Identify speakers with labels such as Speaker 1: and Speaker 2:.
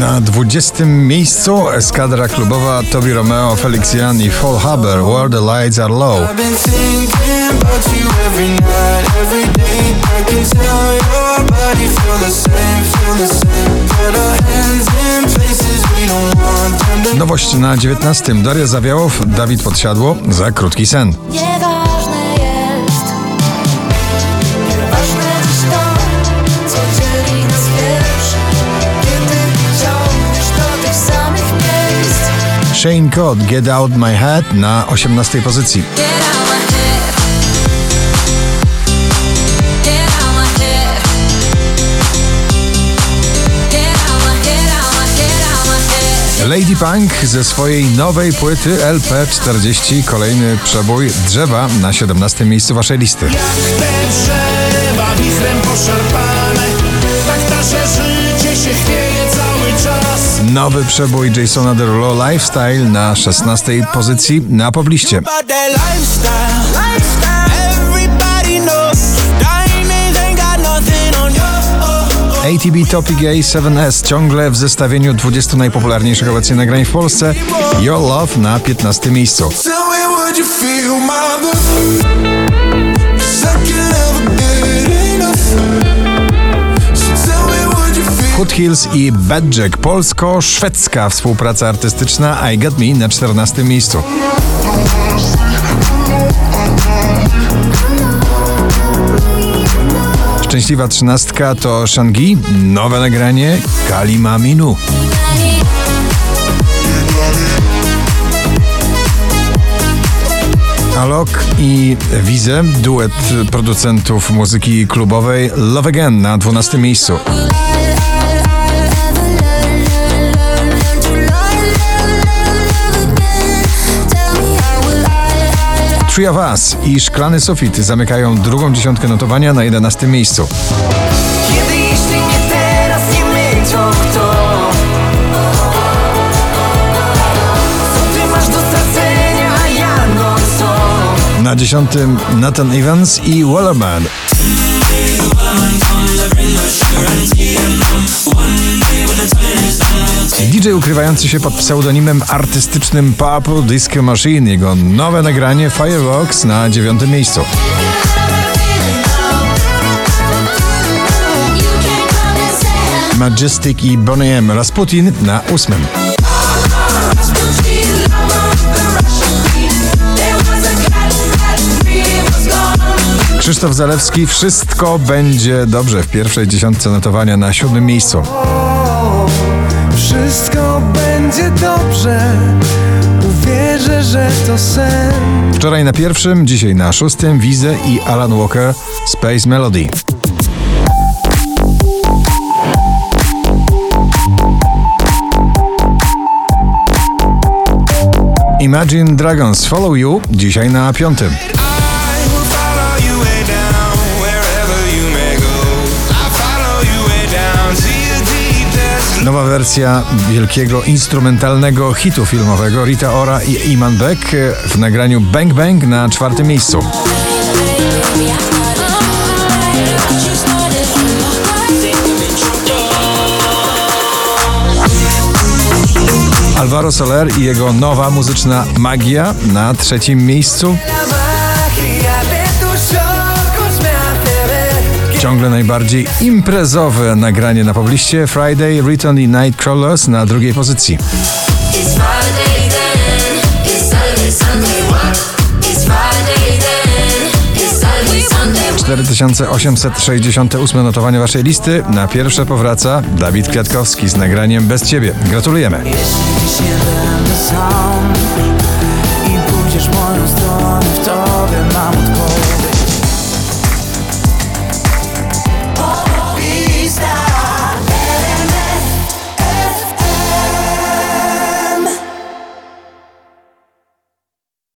Speaker 1: Na 20 miejscu eskadra klubowa Tobi Romeo, Felix Jan i Fall Haber Where the Lights Are Low. Nowość na 19. Daria Zawiałow, Dawid Podsiadło za krótki sen. Shane Cott, Get Out My Head na 18. pozycji. Lady Punk ze swojej nowej płyty LP40, kolejny przebój drzewa na 17. miejscu waszej listy. Nowy przebój Jasona Derulo Lifestyle na 16. pozycji na pobliście. ATB Topic A 7S ciągle w zestawieniu 20 najpopularniejszych obecnie nagrań w Polsce. Your Love na 15. miejscu. Hills i Bad Jack, polsko-szwedzka współpraca artystyczna I Got Me na 14. miejscu. Szczęśliwa trzynastka to Shangi, nowe nagranie Kalima Minu. Alok i Wize, duet producentów muzyki klubowej Love Again na 12 miejscu. Of Us i Szklany Sufit zamykają drugą dziesiątkę notowania na 11 miejscu.
Speaker 2: Kiedy jeśli nie teraz, nie my, to kto?
Speaker 1: Na dziesiątym Nathan Evans i Wellerman. DJ ukrywający się pod pseudonimem artystycznym Purple Disco Machine. Jego nowe nagranie Fireworks na dziewiątym miejscu. Majestic i Boney M. Rasputin na ósmym. Krzysztof Zalewski, wszystko będzie dobrze w pierwszej dziesiątce notowania na siódmym miejscu.
Speaker 3: Dobrze. Uwierzę, że to sen.
Speaker 1: Wczoraj na pierwszym, dzisiaj na szóstym Wize i Alan Walker Space Melody. Imagine Dragons Follow You dzisiaj na piątym. Nowa wersja wielkiego instrumentalnego hitu filmowego Rita Ora i Iman Beck w nagraniu Bang Bang na czwartym miejscu. Alvaro Soler i jego nowa muzyczna magia na trzecim miejscu. Ciągle najbardziej imprezowe nagranie na pobliście Friday, Return i Nightcrawlers na drugiej pozycji.
Speaker 4: It's Friday then. It's Saturday, Sunday. What? It's Friday then. It's Saturday, Sunday.
Speaker 1: 4868 notowanie waszej listy. Na pierwsze powraca Dawid Kwiatkowski z nagraniem Bez Ciebie. Gratulujemy.